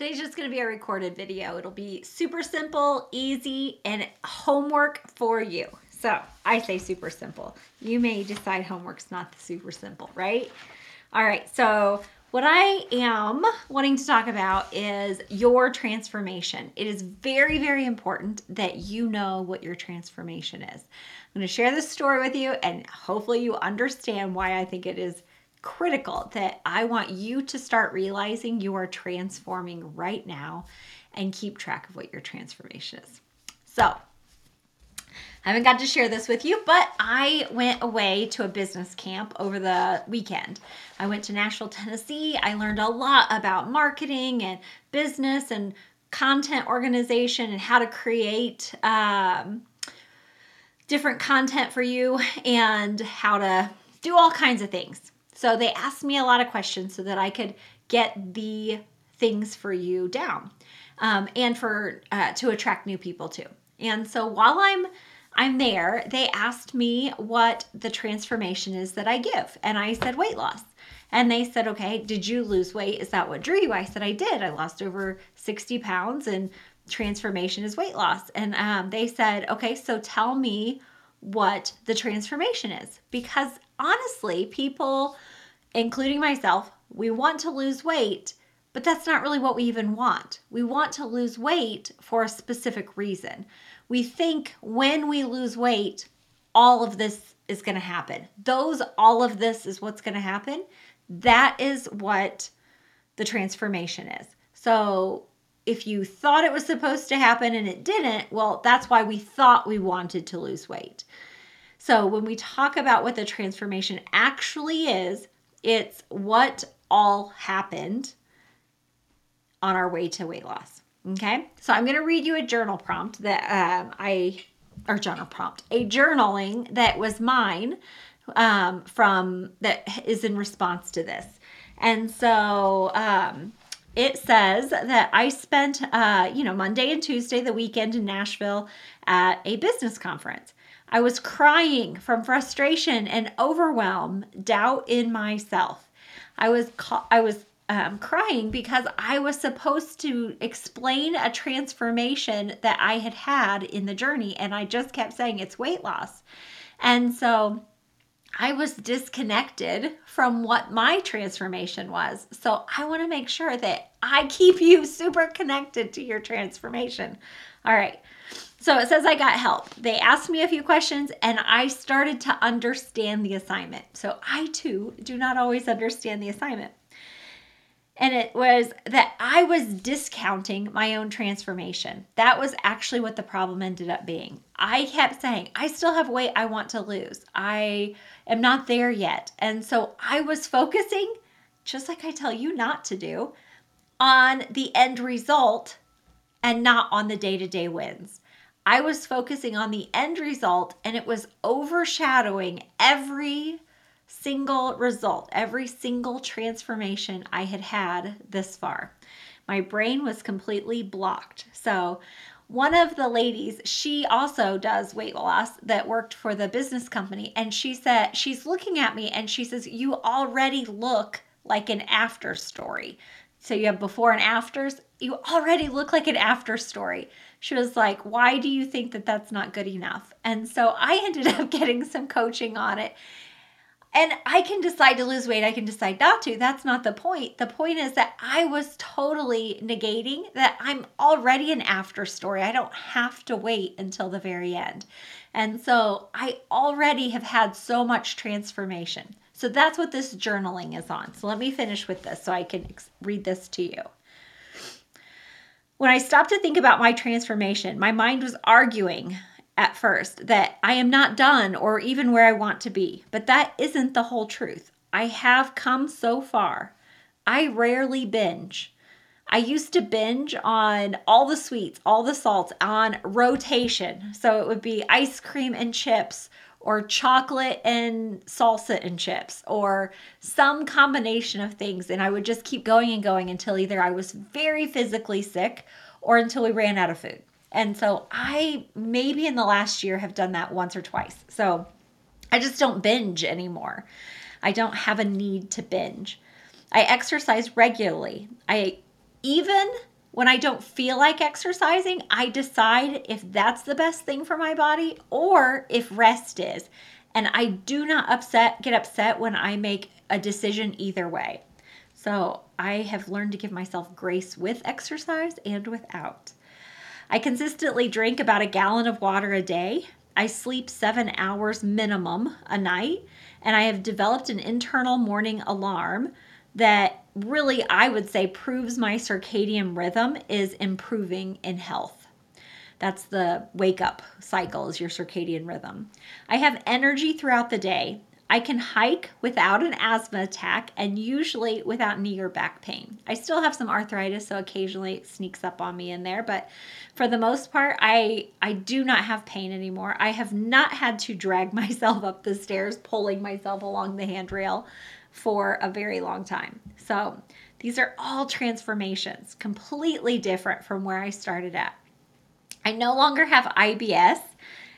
Today's just going to be a recorded video. It'll be super simple, easy, and homework for you. So I say super simple. You may decide homework's not super simple, right? All right, so what I am wanting to talk about is your transformation. It is very, very important that you know what your transformation is. I'm going to share this story with you, and hopefully, you understand why I think it is critical that I want you to start realizing you are transforming right now and keep track of what your transformation is. So, I haven't got to share this with you, but I went away to a business camp over the weekend. I went to Nashville, Tennessee. I learned a lot about marketing and business and content organization and how to create um, different content for you and how to do all kinds of things. So they asked me a lot of questions so that I could get the things for you down um, and for uh, to attract new people too. And so while I'm I'm there, they asked me what the transformation is that I give, and I said weight loss. And they said, okay, did you lose weight? Is that what drew you? I said, I did. I lost over 60 pounds, and transformation is weight loss. And um, they said, okay, so tell me what the transformation is. Because honestly, people including myself, we want to lose weight, but that's not really what we even want. We want to lose weight for a specific reason. We think when we lose weight, all of this is going to happen. Those, all of this is what's going to happen. That is what the transformation is. So if you thought it was supposed to happen and it didn't, well, that's why we thought we wanted to lose weight. So when we talk about what the transformation actually is, it's what all happened on our way to weight loss. Okay, so I'm going to read you a journal prompt that um, I, or journal prompt, a journaling that was mine um, from that is in response to this. And so um, it says that I spent, uh, you know, Monday and Tuesday, the weekend in Nashville at a business conference. I was crying from frustration and overwhelm, doubt in myself. I was I was um, crying because I was supposed to explain a transformation that I had had in the journey, and I just kept saying it's weight loss, and so I was disconnected from what my transformation was. So I want to make sure that I keep you super connected to your transformation. All right. So it says I got help. They asked me a few questions and I started to understand the assignment. So I too do not always understand the assignment. And it was that I was discounting my own transformation. That was actually what the problem ended up being. I kept saying, I still have weight I want to lose. I am not there yet. And so I was focusing, just like I tell you not to do, on the end result and not on the day to day wins. I was focusing on the end result and it was overshadowing every single result, every single transformation I had had this far. My brain was completely blocked. So, one of the ladies, she also does weight loss that worked for the business company. And she said, she's looking at me and she says, You already look like an after story. So you have before and afters. You already look like an after story she was like, Why do you think that that's not good enough? And so I ended up getting some coaching on it. And I can decide to lose weight, I can decide not to. That's not the point. The point is that I was totally negating that I'm already an after story. I don't have to wait until the very end. And so I already have had so much transformation. So that's what this journaling is on. So let me finish with this so I can read this to you. When I stopped to think about my transformation, my mind was arguing at first that I am not done or even where I want to be. But that isn't the whole truth. I have come so far. I rarely binge. I used to binge on all the sweets, all the salts on rotation. So it would be ice cream and chips or chocolate and salsa and chips or some combination of things. And I would just keep going and going until either I was very physically sick or until we ran out of food. And so I maybe in the last year have done that once or twice. So I just don't binge anymore. I don't have a need to binge. I exercise regularly. I even when I don't feel like exercising, I decide if that's the best thing for my body or if rest is. And I do not upset get upset when I make a decision either way. So, I have learned to give myself grace with exercise and without. I consistently drink about a gallon of water a day. I sleep 7 hours minimum a night, and I have developed an internal morning alarm that really, I would say, proves my circadian rhythm is improving in health. That's the wake up cycle, is your circadian rhythm. I have energy throughout the day. I can hike without an asthma attack and usually without knee or back pain. I still have some arthritis, so occasionally it sneaks up on me in there, but for the most part, I I do not have pain anymore. I have not had to drag myself up the stairs, pulling myself along the handrail for a very long time. So these are all transformations, completely different from where I started at. I no longer have IBS,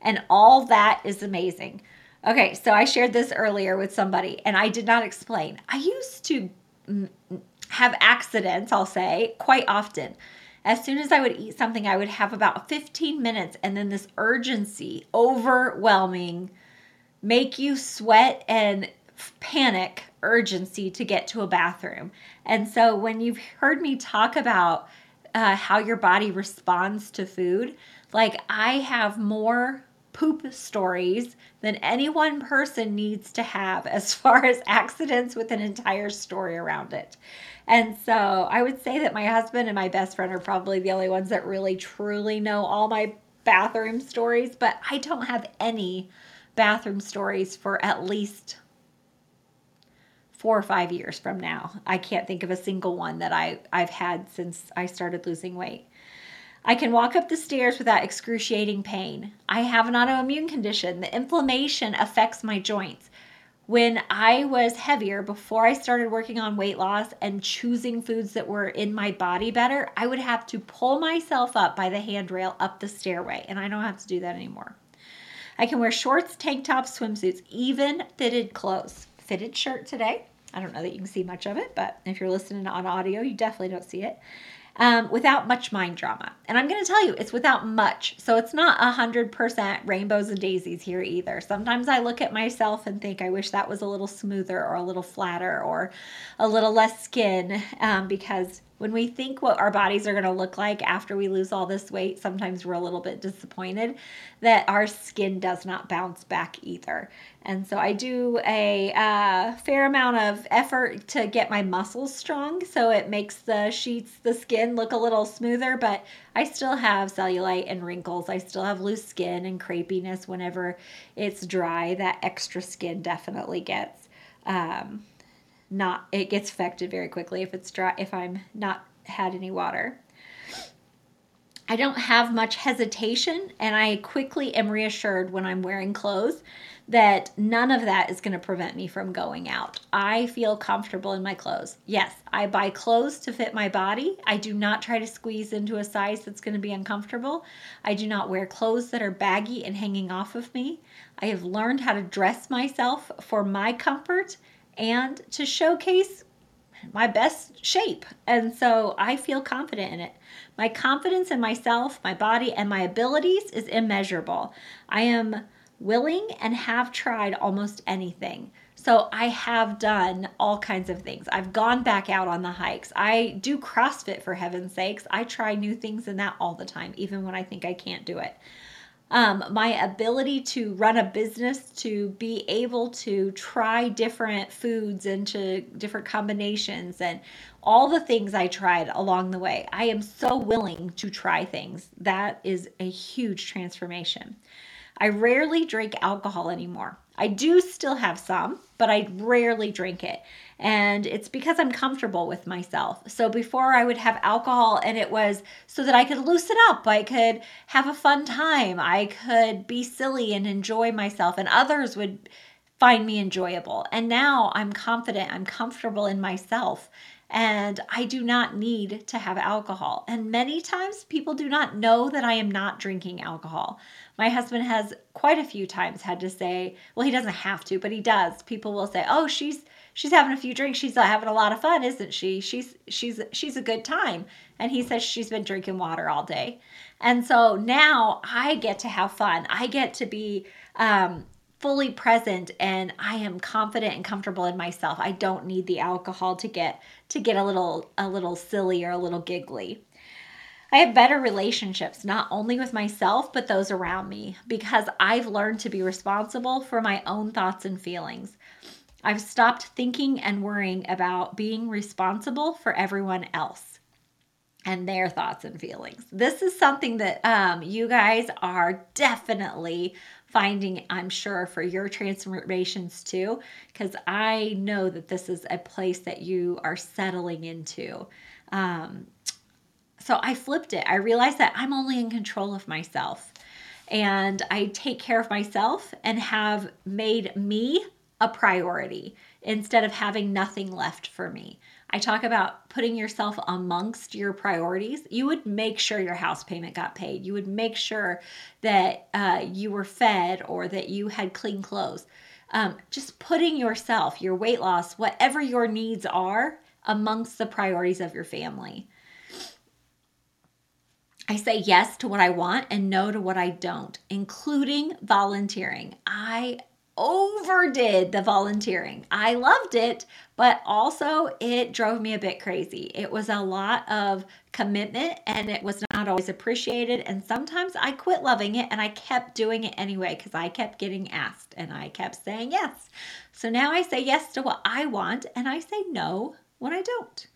and all that is amazing. Okay, so I shared this earlier with somebody, and I did not explain. I used to have accidents, I'll say, quite often. As soon as I would eat something, I would have about 15 minutes, and then this urgency, overwhelming, make you sweat and panic urgency to get to a bathroom. And so when you've heard me talk about uh, how your body responds to food, like I have more poop stories than any one person needs to have as far as accidents with an entire story around it. And so I would say that my husband and my best friend are probably the only ones that really truly know all my bathroom stories, but I don't have any bathroom stories for at least four or five years from now. I can't think of a single one that I, I've had since I started losing weight. I can walk up the stairs without excruciating pain. I have an autoimmune condition. The inflammation affects my joints. When I was heavier, before I started working on weight loss and choosing foods that were in my body better, I would have to pull myself up by the handrail up the stairway, and I don't have to do that anymore. I can wear shorts, tank tops, swimsuits, even fitted clothes fitted shirt today. I don't know that you can see much of it, but if you're listening on audio, you definitely don't see it. Um, without much mind drama. And I'm going to tell you, it's without much. So it's not 100% rainbows and daisies here either. Sometimes I look at myself and think, I wish that was a little smoother or a little flatter or a little less skin um, because when we think what our bodies are going to look like after we lose all this weight, sometimes we're a little bit disappointed that our skin does not bounce back either. And so I do a uh, fair amount of effort to get my muscles strong so it makes the sheets, the skin look a little smoother, but I still have cellulite and wrinkles. I still have loose skin and crepiness whenever it's dry. That extra skin definitely gets. Um, not it gets affected very quickly if it's dry if I'm not had any water. I don't have much hesitation and I quickly am reassured when I'm wearing clothes that none of that is going to prevent me from going out. I feel comfortable in my clothes. Yes, I buy clothes to fit my body. I do not try to squeeze into a size that's going to be uncomfortable. I do not wear clothes that are baggy and hanging off of me. I have learned how to dress myself for my comfort and to showcase my best shape. And so I feel confident in it. My confidence in myself, my body, and my abilities is immeasurable. I am willing and have tried almost anything. So I have done all kinds of things. I've gone back out on the hikes. I do CrossFit for heaven's sakes. I try new things in that all the time, even when I think I can't do it um, my ability to run a business, to be able to try different foods into different combinations, and all the things I tried along the way. I am so willing to try things. That is a huge transformation. I rarely drink alcohol anymore. I do still have some, but I rarely drink it and it's because I'm comfortable with myself. So before I would have alcohol and it was so that I could loosen up, I could have a fun time, I could be silly and enjoy myself, and others would find me enjoyable. And now I'm confident, I'm comfortable in myself. And I do not need to have alcohol. And many times people do not know that I am not drinking alcohol. My husband has quite a few times had to say, well, he doesn't have to, but he does. People will say, oh, she's she's having a few drinks. She's having a lot of fun, isn't she? She's she's she's a good time. And he says she's been drinking water all day. And so now I get to have fun. I get to be um, fully present and I am confident and comfortable in myself. I don't need the alcohol to get to get a little a little silly or a little giggly. I have better relationships, not only with myself, but those around me, because I've learned to be responsible for my own thoughts and feelings. I've stopped thinking and worrying about being responsible for everyone else and their thoughts and feelings. This is something that um, you guys are definitely finding, I'm sure, for your transformations too, because I know that this is a place that you are settling into. Um, so I flipped it. I realized that I'm only in control of myself. And I take care of myself and have made me a priority instead of having nothing left for me. I talk about putting yourself amongst your priorities. You would make sure your house payment got paid. You would make sure that uh, you were fed or that you had clean clothes. Um, just putting yourself, your weight loss, whatever your needs are, amongst the priorities of your family. I say yes to what I want and no to what I don't, including volunteering. I overdid the volunteering. I loved it, but also it drove me a bit crazy. It was a lot of commitment and it was not always appreciated. And sometimes I quit loving it and I kept doing it anyway because I kept getting asked and I kept saying yes. So now I say yes to what I want and I say no when I don't.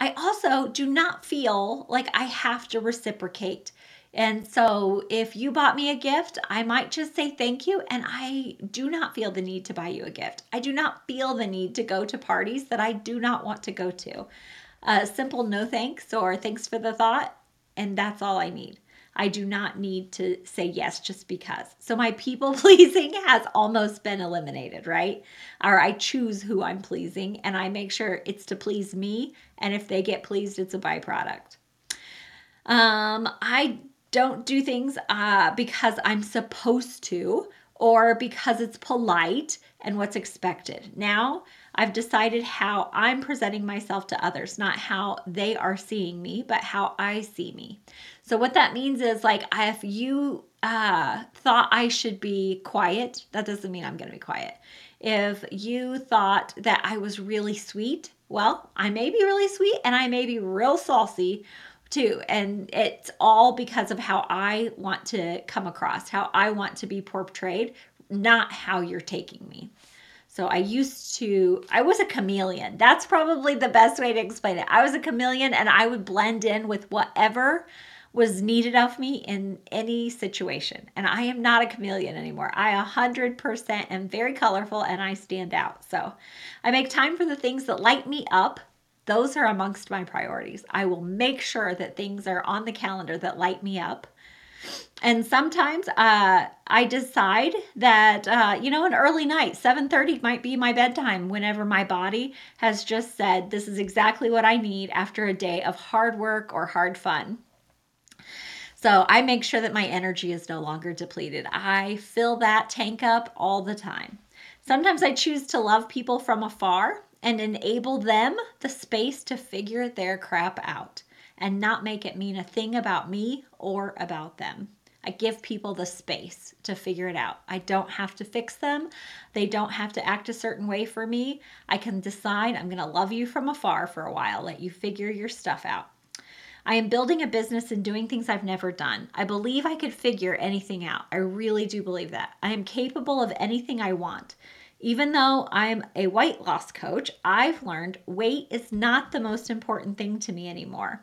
I also do not feel like I have to reciprocate. And so if you bought me a gift, I might just say thank you. And I do not feel the need to buy you a gift. I do not feel the need to go to parties that I do not want to go to. A simple no thanks or thanks for the thought, and that's all I need. I do not need to say yes just because. So my people pleasing has almost been eliminated, right? Or I choose who I'm pleasing and I make sure it's to please me. And if they get pleased, it's a byproduct. Um, I don't do things uh, because I'm supposed to or because it's polite and what's expected. Now, I've decided how I'm presenting myself to others, not how they are seeing me, but how I see me. So, what that means is like, if you uh, thought I should be quiet, that doesn't mean I'm going to be quiet. If you thought that I was really sweet, well, I may be really sweet and I may be real saucy too. And it's all because of how I want to come across, how I want to be portrayed, not how you're taking me. So I used to, I was a chameleon. That's probably the best way to explain it. I was a chameleon and I would blend in with whatever was needed of me in any situation. And I am not a chameleon anymore. I 100% am very colorful and I stand out. So I make time for the things that light me up. Those are amongst my priorities. I will make sure that things are on the calendar that light me up and sometimes uh, I decide that uh, you know an early night, 7:30 might be my bedtime whenever my body has just said this is exactly what I need after a day of hard work or hard fun. So I make sure that my energy is no longer depleted. I fill that tank up all the time. Sometimes I choose to love people from afar and enable them the space to figure their crap out and not make it mean a thing about me or about them. I give people the space to figure it out. I don't have to fix them. They don't have to act a certain way for me. I can decide I'm going to love you from afar for a while, let you figure your stuff out. I am building a business and doing things I've never done. I believe I could figure anything out. I really do believe that. I am capable of anything I want. Even though I'm a weight loss coach, I've learned weight is not the most important thing to me anymore.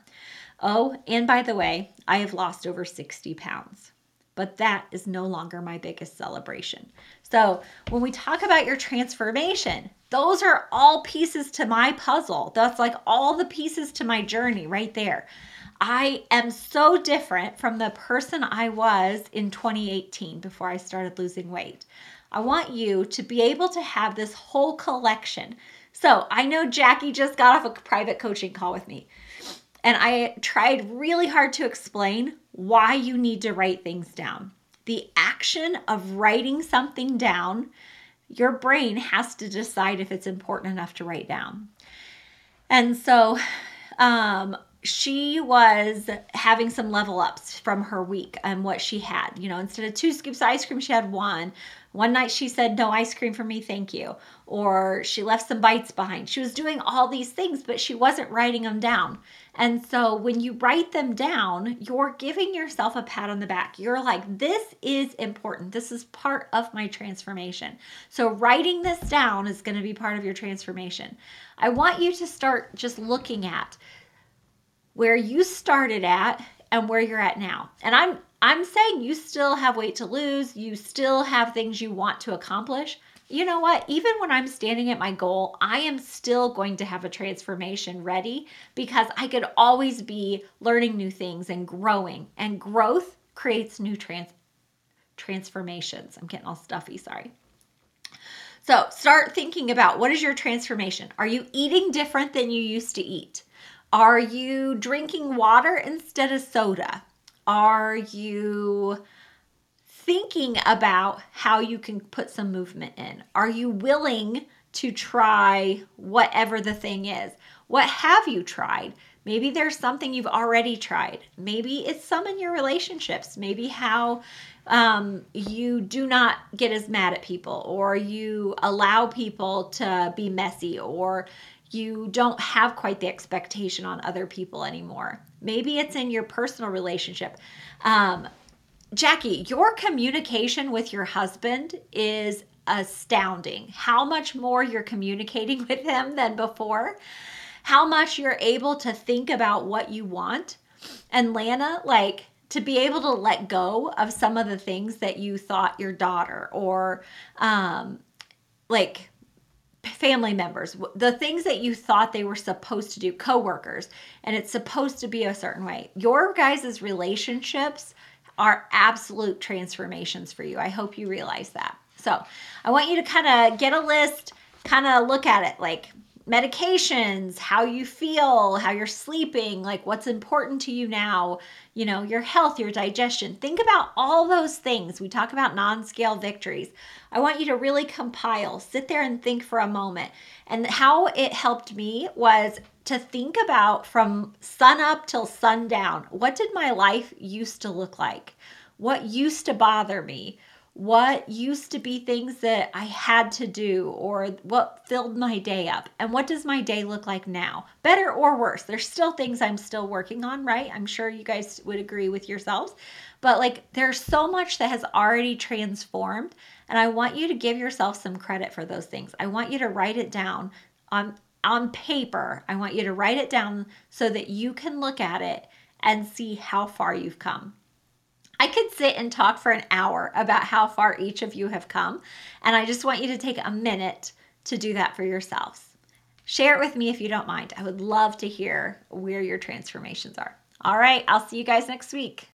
Oh, and by the way, I have lost over 60 pounds, but that is no longer my biggest celebration. So, when we talk about your transformation, those are all pieces to my puzzle. That's like all the pieces to my journey right there. I am so different from the person I was in 2018 before I started losing weight. I want you to be able to have this whole collection. So I know Jackie just got off a private coaching call with me. And I tried really hard to explain why you need to write things down. The action of writing something down your brain has to decide if it's important enough to write down. And so um, she was having some level ups from her week and what she had. You know, instead of two scoops of ice cream, she had one. One night she said, No ice cream for me, thank you. Or she left some bites behind. She was doing all these things, but she wasn't writing them down. And so when you write them down, you're giving yourself a pat on the back. You're like, This is important. This is part of my transformation. So writing this down is going to be part of your transformation. I want you to start just looking at where you started at and where you're at now. And I'm I'm saying you still have weight to lose, you still have things you want to accomplish. You know what? Even when I'm standing at my goal, I am still going to have a transformation ready because I could always be learning new things and growing. And growth creates new trans transformations. I'm getting all stuffy, sorry. So, start thinking about what is your transformation? Are you eating different than you used to eat? Are you drinking water instead of soda? Are you thinking about how you can put some movement in? Are you willing to try whatever the thing is? What have you tried? Maybe there's something you've already tried. Maybe it's some in your relationships. Maybe how um, you do not get as mad at people, or you allow people to be messy, or you don't have quite the expectation on other people anymore. Maybe it's in your personal relationship. Um, Jackie, your communication with your husband is astounding. How much more you're communicating with him than before, how much you're able to think about what you want. And Lana, like, to be able to let go of some of the things that you thought your daughter or um, like family members, the things that you thought they were supposed to do, coworkers, and it's supposed to be a certain way. Your guys' relationships are absolute transformations for you. I hope you realize that. So I want you to kind of get a list, kind of look at it like medications, how you feel, how you're sleeping, like what's important to you now, you know, your health, your digestion. Think about all those things. We talk about non scale victories. I want you to really compile, sit there and think for a moment. And how it helped me was to think about from sun up till sundown what did my life used to look like? What used to bother me? What used to be things that I had to do or what filled my day up. And what does my day look like now? Better or worse there's still things I'm still working on right? I'm sure you guys would agree with yourselves. But like there's so much that has already transformed and I want you to give yourself some credit for those things. I want you to write it down on on paper. I want you to write it down so that you can look at it and see how far you've come could sit and talk for an hour about how far each of you have come, and I just want you to take a minute to do that for yourselves. Share it with me if you don't mind. I would love to hear where your transformations are. All right, I'll see you guys next week.